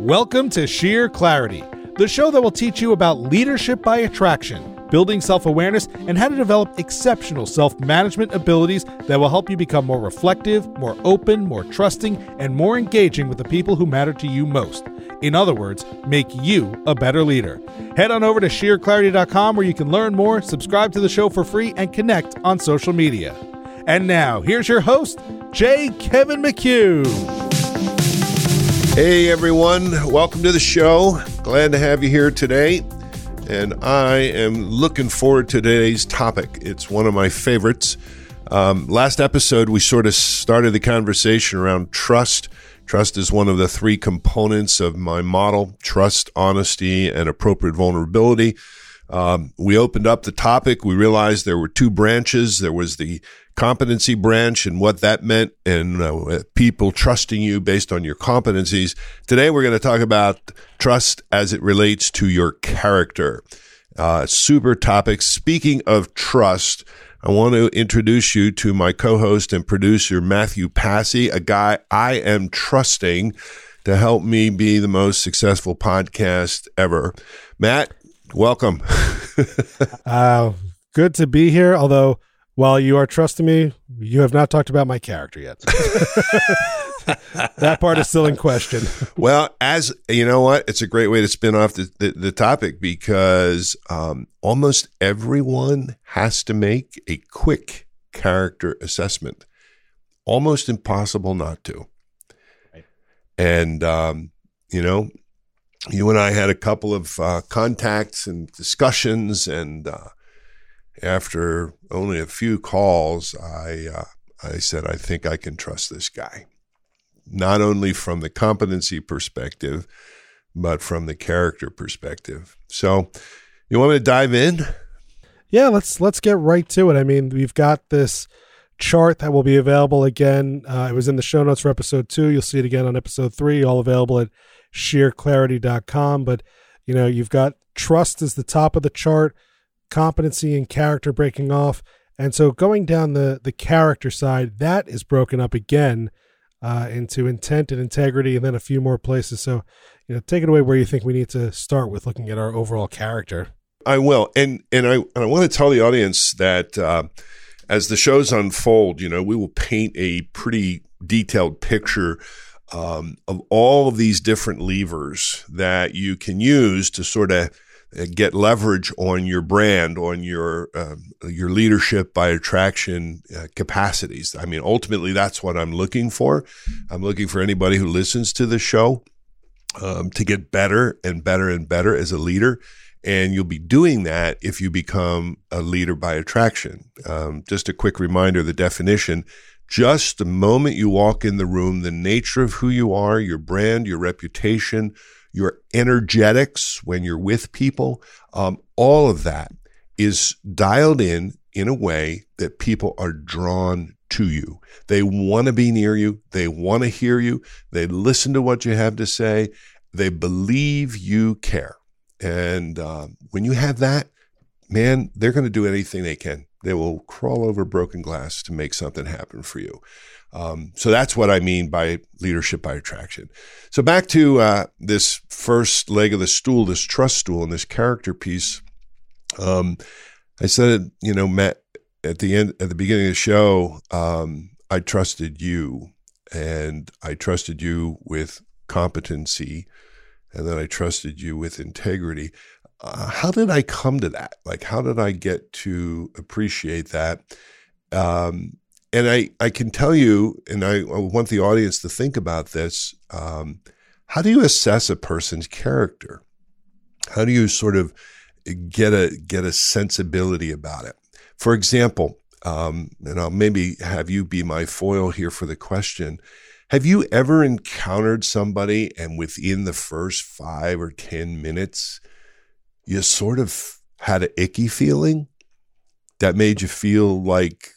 Welcome to Sheer Clarity, the show that will teach you about leadership by attraction, building self awareness, and how to develop exceptional self management abilities that will help you become more reflective, more open, more trusting, and more engaging with the people who matter to you most. In other words, make you a better leader. Head on over to sheerclarity.com where you can learn more, subscribe to the show for free, and connect on social media. And now, here's your host, J. Kevin McHugh. Hey everyone, welcome to the show. Glad to have you here today. And I am looking forward to today's topic. It's one of my favorites. Um, last episode, we sort of started the conversation around trust. Trust is one of the three components of my model trust, honesty, and appropriate vulnerability. Um, we opened up the topic. We realized there were two branches. There was the competency branch and what that meant and uh, people trusting you based on your competencies. Today, we're going to talk about trust as it relates to your character. Uh, super topic. Speaking of trust, I want to introduce you to my co-host and producer, Matthew Passy, a guy I am trusting to help me be the most successful podcast ever. Matt, welcome. uh, good to be here. Although, while you are trusting me, you have not talked about my character yet. that part is still in question. well, as you know, what it's a great way to spin off the, the, the topic because um, almost everyone has to make a quick character assessment. Almost impossible not to. Right. And, um, you know, you and I had a couple of uh, contacts and discussions, and uh, after only a few calls, I uh, I said I think I can trust this guy, not only from the competency perspective, but from the character perspective. So, you want me to dive in? Yeah, let's let's get right to it. I mean, we've got this chart that will be available again. Uh, it was in the show notes for episode two. You'll see it again on episode three. All available at sheerclarity.com. But, you know, you've got trust as the top of the chart, competency and character breaking off. And so going down the, the character side, that is broken up again uh, into intent and integrity and then a few more places. So, you know, take it away where you think we need to start with looking at our overall character. I will. And, and I, and I want to tell the audience that, uh, as the shows unfold, you know, we will paint a pretty detailed picture um, of all of these different levers that you can use to sort of get leverage on your brand, on your uh, your leadership by attraction uh, capacities. I mean, ultimately, that's what I'm looking for. I'm looking for anybody who listens to the show um, to get better and better and better as a leader. And you'll be doing that if you become a leader by attraction. Um, just a quick reminder: the definition just the moment you walk in the room, the nature of who you are, your brand, your reputation, your energetics when you're with people, um, all of that is dialed in in a way that people are drawn to you. They want to be near you. They want to hear you. They listen to what you have to say. They believe you care. And uh, when you have that, man, they're going to do anything they can they will crawl over broken glass to make something happen for you. Um, so that's what I mean by leadership by attraction. So back to uh, this first leg of the stool, this trust stool, and this character piece. Um, I said, you know, Matt, at the end, at the beginning of the show, um, I trusted you, and I trusted you with competency, and then I trusted you with integrity uh, how did I come to that? Like, how did I get to appreciate that? Um, and I, I can tell you, and I, I, want the audience to think about this. Um, how do you assess a person's character? How do you sort of get a get a sensibility about it? For example, um, and I'll maybe have you be my foil here for the question. Have you ever encountered somebody and within the first five or 10 minutes, you sort of had an icky feeling that made you feel like,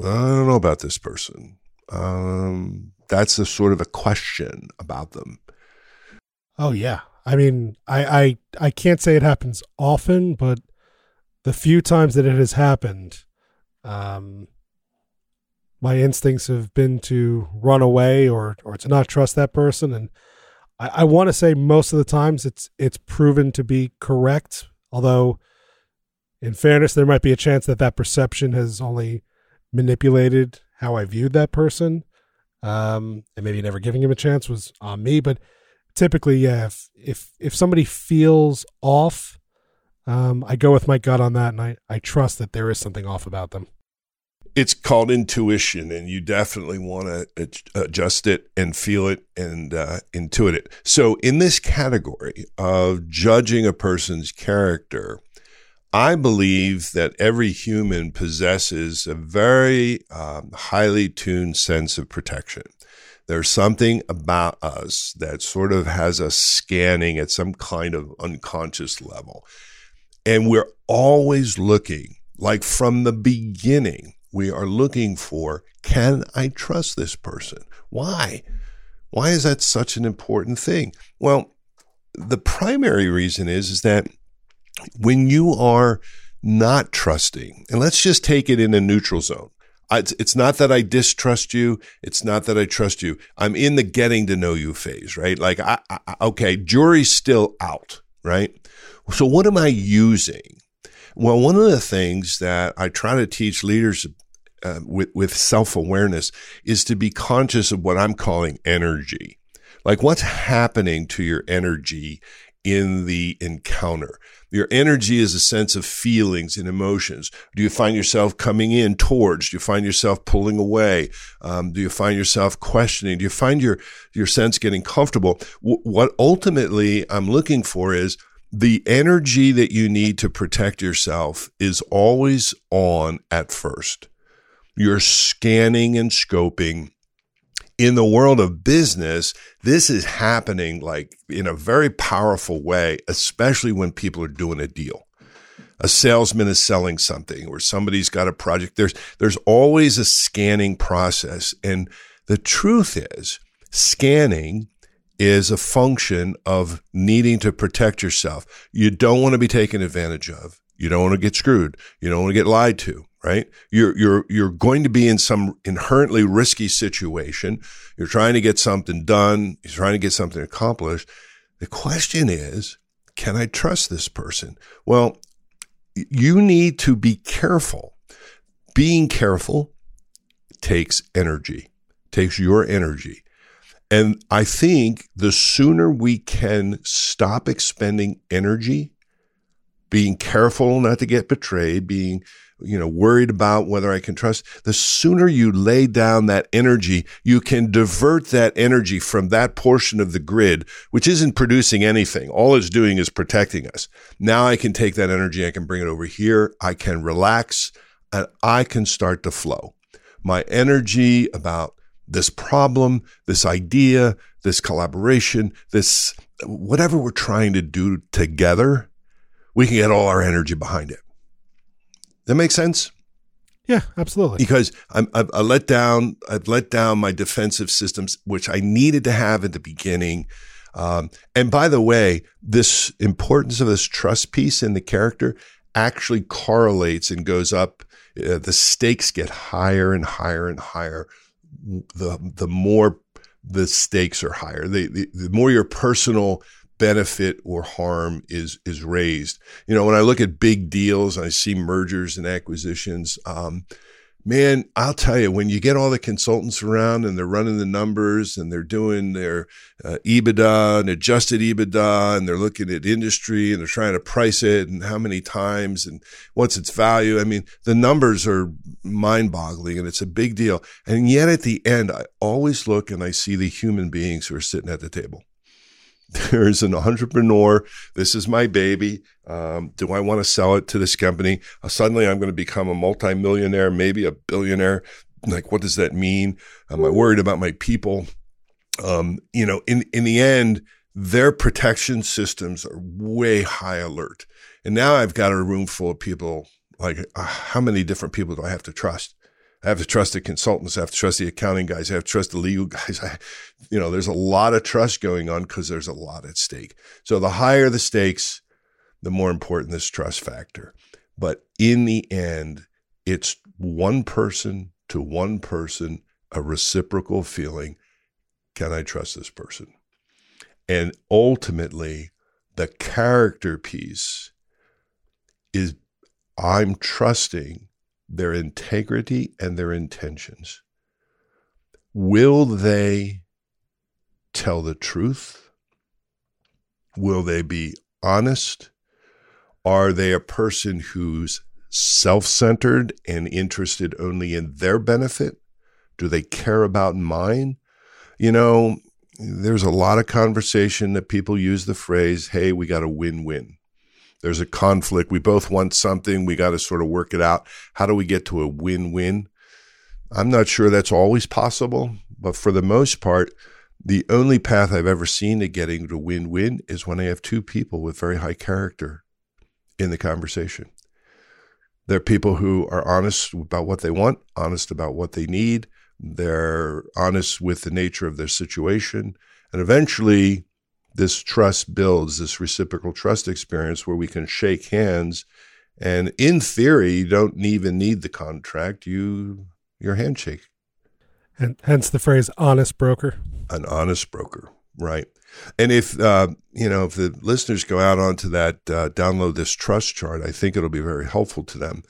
I don't know about this person. Um, that's a sort of a question about them. Oh yeah. I mean, I, I I can't say it happens often, but the few times that it has happened, um, my instincts have been to run away or or to not trust that person, and I, I want to say most of the times it's it's proven to be correct. Although, in fairness, there might be a chance that that perception has only manipulated how I viewed that person, um, and maybe never giving him a chance was on me. But typically, yeah, if if, if somebody feels off, um, I go with my gut on that, and I I trust that there is something off about them it's called intuition, and you definitely want to adjust it and feel it and uh, intuit it. So, in this category of judging a person's character, I believe that every human possesses a very um, highly tuned sense of protection. There's something about us that sort of has us scanning at some kind of unconscious level. And we're always looking, like from the beginning, we are looking for can I trust this person? Why? Why is that such an important thing? Well, the primary reason is, is that when you are not trusting, and let's just take it in a neutral zone. It's, not that I distrust you. It's not that I trust you. I'm in the getting to know you phase, right? Like, I, I, okay, jury's still out, right? So what am I using? Well, one of the things that I try to teach leaders uh, with, with self awareness is to be conscious of what I'm calling energy. Like what's happening to your energy in the encounter. Your energy is a sense of feelings and emotions. Do you find yourself coming in towards? Do you find yourself pulling away? Um, do you find yourself questioning? Do you find your your sense getting comfortable? W- what ultimately I'm looking for is the energy that you need to protect yourself is always on at first. You're scanning and scoping. In the world of business, this is happening like in a very powerful way, especially when people are doing a deal. A salesman is selling something or somebody's got a project. There's, there's always a scanning process. And the truth is scanning is a function of needing to protect yourself. You don't want to be taken advantage of. You don't want to get screwed. You don't want to get lied to right? You're, you're, you're going to be in some inherently risky situation. You're trying to get something done. You're trying to get something accomplished. The question is, can I trust this person? Well, you need to be careful. Being careful takes energy, takes your energy. And I think the sooner we can stop expending energy, being careful not to get betrayed, being you know, worried about whether I can trust, the sooner you lay down that energy, you can divert that energy from that portion of the grid, which isn't producing anything. All it's doing is protecting us. Now I can take that energy, I can bring it over here, I can relax, and I can start to flow. My energy about this problem, this idea, this collaboration, this whatever we're trying to do together, we can get all our energy behind it. That makes sense. Yeah, absolutely. Because I'm, I've, I let down, I've let down my defensive systems, which I needed to have at the beginning. Um, and by the way, this importance of this trust piece in the character actually correlates and goes up. Uh, the stakes get higher and higher and higher. The the more the stakes are higher. The, the, the more your personal benefit or harm is is raised. You know, when I look at big deals, I see mergers and acquisitions. Um, man, I'll tell you, when you get all the consultants around and they're running the numbers and they're doing their uh, EBITDA and adjusted EBITDA and they're looking at industry and they're trying to price it and how many times and what's its value. I mean, the numbers are mind boggling and it's a big deal. And yet at the end, I always look and I see the human beings who are sitting at the table. There's an entrepreneur. This is my baby. Um, do I want to sell it to this company? Uh, suddenly I'm going to become a multimillionaire, maybe a billionaire. Like, what does that mean? Am I worried about my people? Um, you know, in, in the end, their protection systems are way high alert. And now I've got a room full of people. Like, uh, how many different people do I have to trust? I have to trust the consultants. I have to trust the accounting guys. I have to trust the legal guys. I, you know, there's a lot of trust going on because there's a lot at stake. So the higher the stakes, the more important this trust factor. But in the end, it's one person to one person, a reciprocal feeling. Can I trust this person? And ultimately, the character piece is I'm trusting their integrity and their intentions. Will they tell the truth? Will they be honest? Are they a person who's self centered and interested only in their benefit? Do they care about mine? You know, there's a lot of conversation that people use the phrase, hey, we got a win win. There's a conflict. We both want something. We got to sort of work it out. How do we get to a win win? I'm not sure that's always possible, but for the most part, the only path I've ever seen to getting to win win is when I have two people with very high character in the conversation. They're people who are honest about what they want, honest about what they need, they're honest with the nature of their situation. And eventually, this trust builds this reciprocal trust experience where we can shake hands. And in theory, you don't even need the contract. You your handshake. And hence the phrase honest broker. An honest broker, right. And if uh, you know, if the listeners go out onto that, uh, download this trust chart, I think it'll be very helpful to them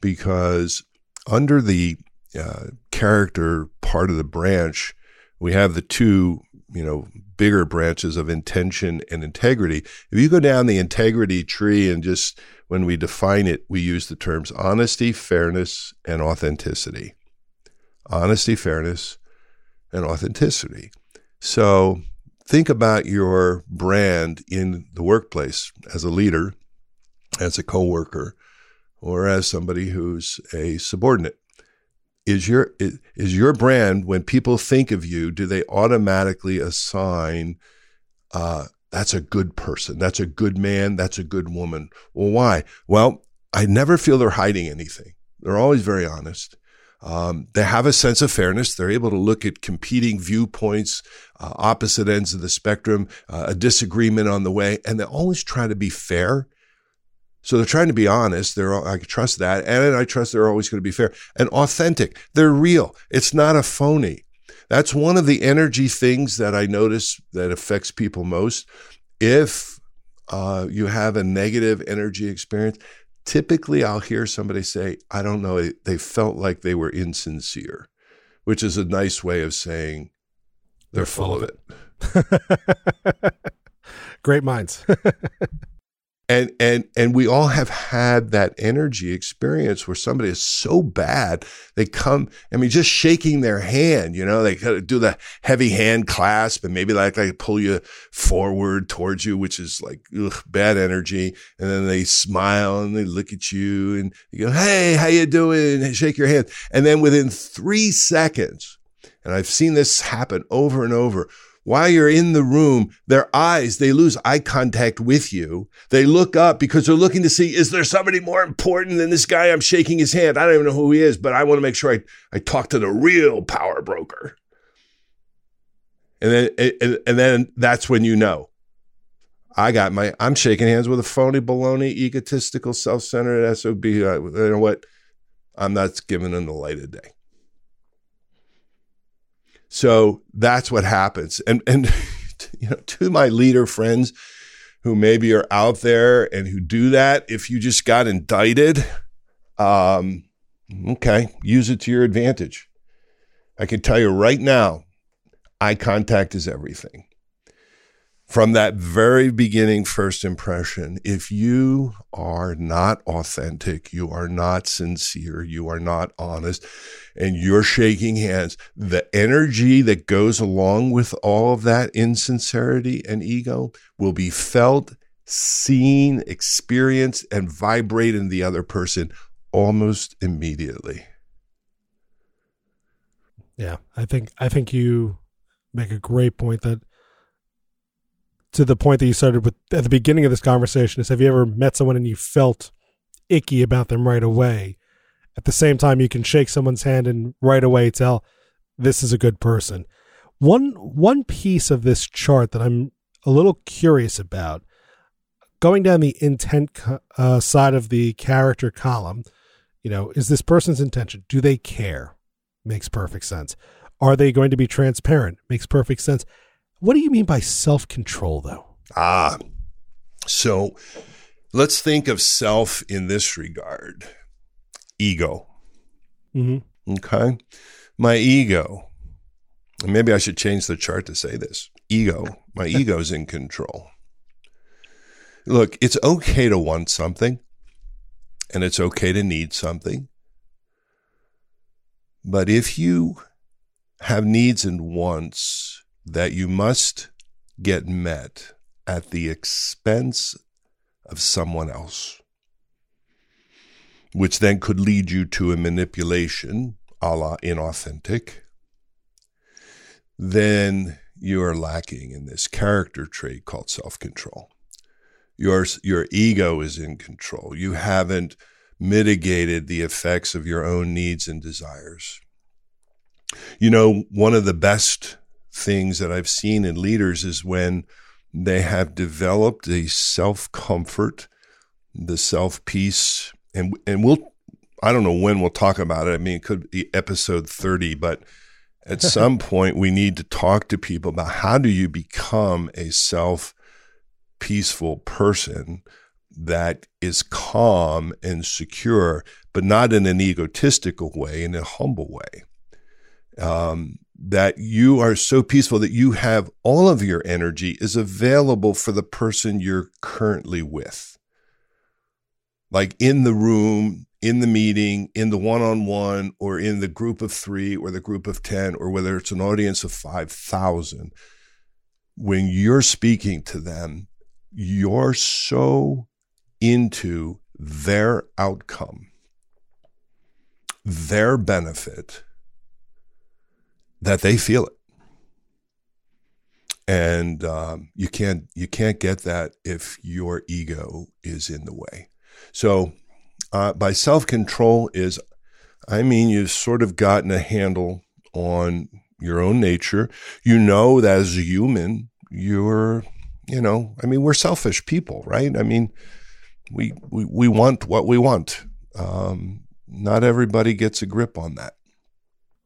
because under the uh, character part of the branch, we have the two, you know, bigger branches of intention and integrity. If you go down the integrity tree and just when we define it, we use the terms honesty, fairness, and authenticity. Honesty, fairness, and authenticity. So think about your brand in the workplace as a leader, as a coworker, or as somebody who's a subordinate is your is your brand when people think of you do they automatically assign uh, that's a good person that's a good man that's a good woman? Well why? Well i never feel they're hiding anything. They're always very honest. Um, they have a sense of fairness. They're able to look at competing viewpoints uh, opposite ends of the spectrum uh, a disagreement on the way and they always try to be fair so they're trying to be honest. They're I can trust that, and I trust they're always going to be fair and authentic. They're real. It's not a phony. That's one of the energy things that I notice that affects people most. If uh, you have a negative energy experience, typically I'll hear somebody say, "I don't know." They felt like they were insincere, which is a nice way of saying they're, full, of it. Great minds. and and and we all have had that energy experience where somebody is so bad they come i mean just shaking their hand you know they do the heavy hand clasp and maybe like they pull you forward towards you which is like ugh, bad energy. And then they smile and they look at you and you go hey how you doing? And shake your hand. And then within three seconds and i've seen this happen over and over while you're in the room, their eyes, they lose eye contact with you. They look up because they're looking to see, is there somebody more important than this guy? I'm shaking his hand. I don't even know who he is, but I want to make sure I, I talk to the real power broker. And then, and, and then that's when you know. I got my, I'm shaking hands with a phony, baloney, egotistical, self centered SOB. You know what? I'm not giving them the light of day. So that's what happens. And and you know, to my leader friends who maybe are out there and who do that, if you just got indicted, um, okay, use it to your advantage. I can tell you right now, eye contact is everything from that very beginning first impression, if you are not authentic, you are not sincere, you are not honest, and you're shaking hands, the energy that goes along with all of that insincerity and ego will be felt, seen, experienced, and vibrate in the other person almost immediately. Yeah, I think I think you make a great point that to the point that you started with at the beginning of this conversation is have you ever met someone and you felt icky about them right away? At the same time, you can shake someone's hand and right away tell this is a good person. One one piece of this chart that I'm a little curious about, going down the intent uh, side of the character column, you know, is this person's intention? Do they care? Makes perfect sense. Are they going to be transparent? Makes perfect sense What do you mean by self control, though? Ah, so let's think of self in this regard ego. Mm-hmm. Okay. My ego, and maybe I should change the chart to say this ego, my ego's in control. Look, it's okay to want something and it's okay to need something. But if you have needs and wants that you must get met at the expense of someone else, which then could lead you to a manipulation a la inauthentic, then you are lacking in this character trait called self control. Your, your ego is in control. You haven't mitigated the effects of your own needs and desires. You know, one of the best things that I've seen in leaders is when they have developed a self comfort, the self peace, and and we'll I don't know when we'll talk about it. I mean, it could be episode thirty, but at some point we need to talk to people about how do you become a self peaceful person that is calm and secure, but not in an egotistical way, in a humble way. Um, that you are so peaceful that you have all of your energy is available for the person you're currently with. Like in the room, in the meeting, in the one on one, or in the group of three, or the group of 10, or whether it's an audience of 5,000, when you're speaking to them, you're so into their outcome, their benefit that they feel it. And um, you can't you can't get that if your ego is in the way. So, uh, by self control is, I mean, you've sort of gotten a handle on your own nature. You know that as a human, you're, you know, I mean, we're selfish people, right? I mean, we we, we want what we want. Um, not everybody gets a grip on that.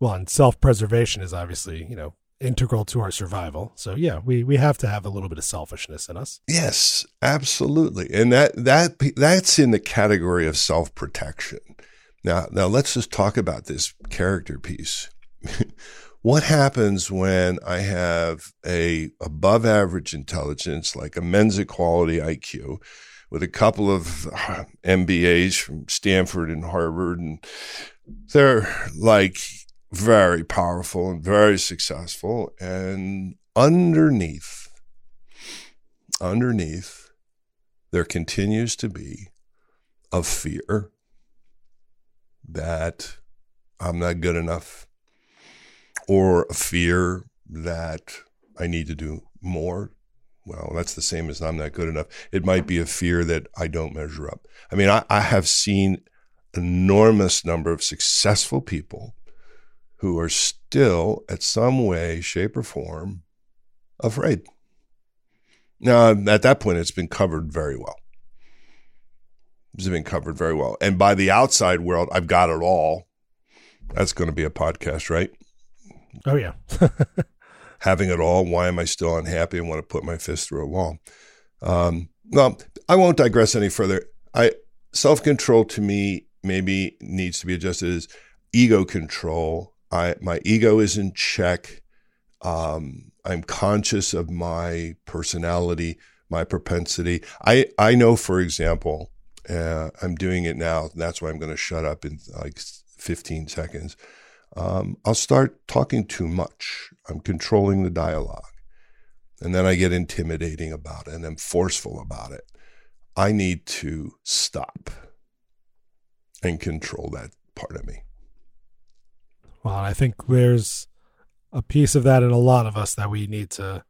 Well, and self preservation is obviously, you know, integral to our survival. So yeah, we we have to have a little bit of selfishness in us. Yes, absolutely. And that that that's in the category of self-protection. Now, now let's just talk about this character piece. what happens when I have a above average intelligence like a Mensa quality IQ with a couple of uh, MBAs from Stanford and Harvard and they're like very powerful and very successful. And underneath, underneath, there continues to be a fear that I'm not good enough, or a fear that I need to do more. Well, that's the same as I'm not good enough. It might be a fear that I don't measure up. I mean, I, I have seen enormous number of successful people who are still, at some way, shape, or form, afraid. Now, at that point, it's been covered very well. It's been covered very well. And by the outside world, I've got it all. That's going to be a podcast, right? Oh, yeah. Having it all. Why am I still unhappy and want to put my fist through a wall? Um, well, I won't digress any further. I self control to me maybe needs to be adjusted as ego control I my ego is in check. Um, I'm conscious of my personality, my propensity. I I know, for example, uh, I'm doing it now. That's why I'm going to shut up in like 15 seconds. Um, I'll start talking too much. I'm controlling the dialogue, and then I get intimidating about it and I'm forceful about it. I need to stop and control that part of me. Well, I think there's a piece of that in a lot of us that we need to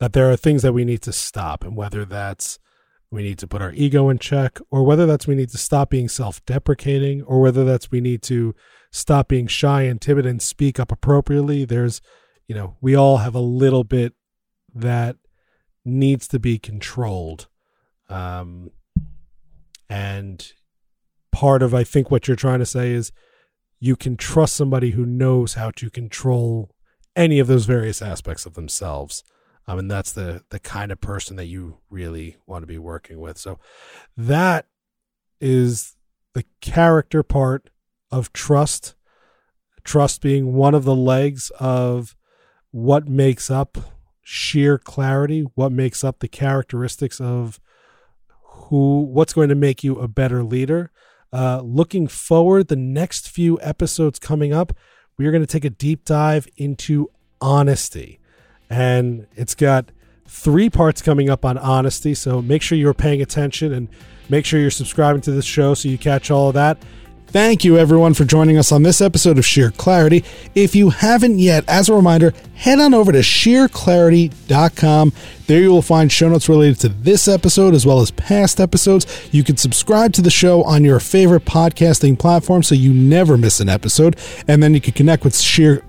that there are things that we need to stop and whether that's we need to put our ego in check or whether that's we need to stop being self-deprecating or whether that's we need to stop being shy and timid and speak up appropriately there's you know we all have a little bit that needs to be controlled. Um and part of i think what you're trying to say is you can trust somebody who knows how to control any of those various aspects of themselves. Um, and that's the the kind of person that you really want to be working with. So that is the character part of trust. Trust being one of the legs of what makes up sheer clarity, what makes up the characteristics of who, what's going to make you a better leader. Uh, looking forward, the next few episodes coming up, we are going to take a deep dive into honesty. And it's got three parts coming up on honesty. So make sure you're paying attention and make sure you're subscribing to this show so you catch all of that. Thank you, everyone, for joining us on this episode of Sheer Clarity. If you haven't yet, as a reminder, head on over to sheerclarity.com. There you will find show notes related to this episode as well as past episodes. You can subscribe to the show on your favorite podcasting platform so you never miss an episode. And then you can connect with Sheer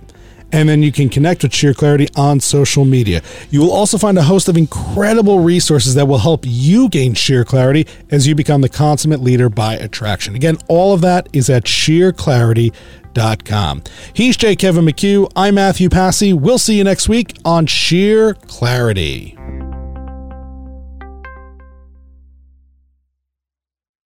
and then you can connect with Sheer Clarity on social media. You will also find a host of incredible resources that will help you gain sheer clarity as you become the consummate leader by attraction. Again, all of that is at sheerclarity.com. He's J. Kevin McHugh. I'm Matthew Passy. We'll see you next week on Sheer Clarity.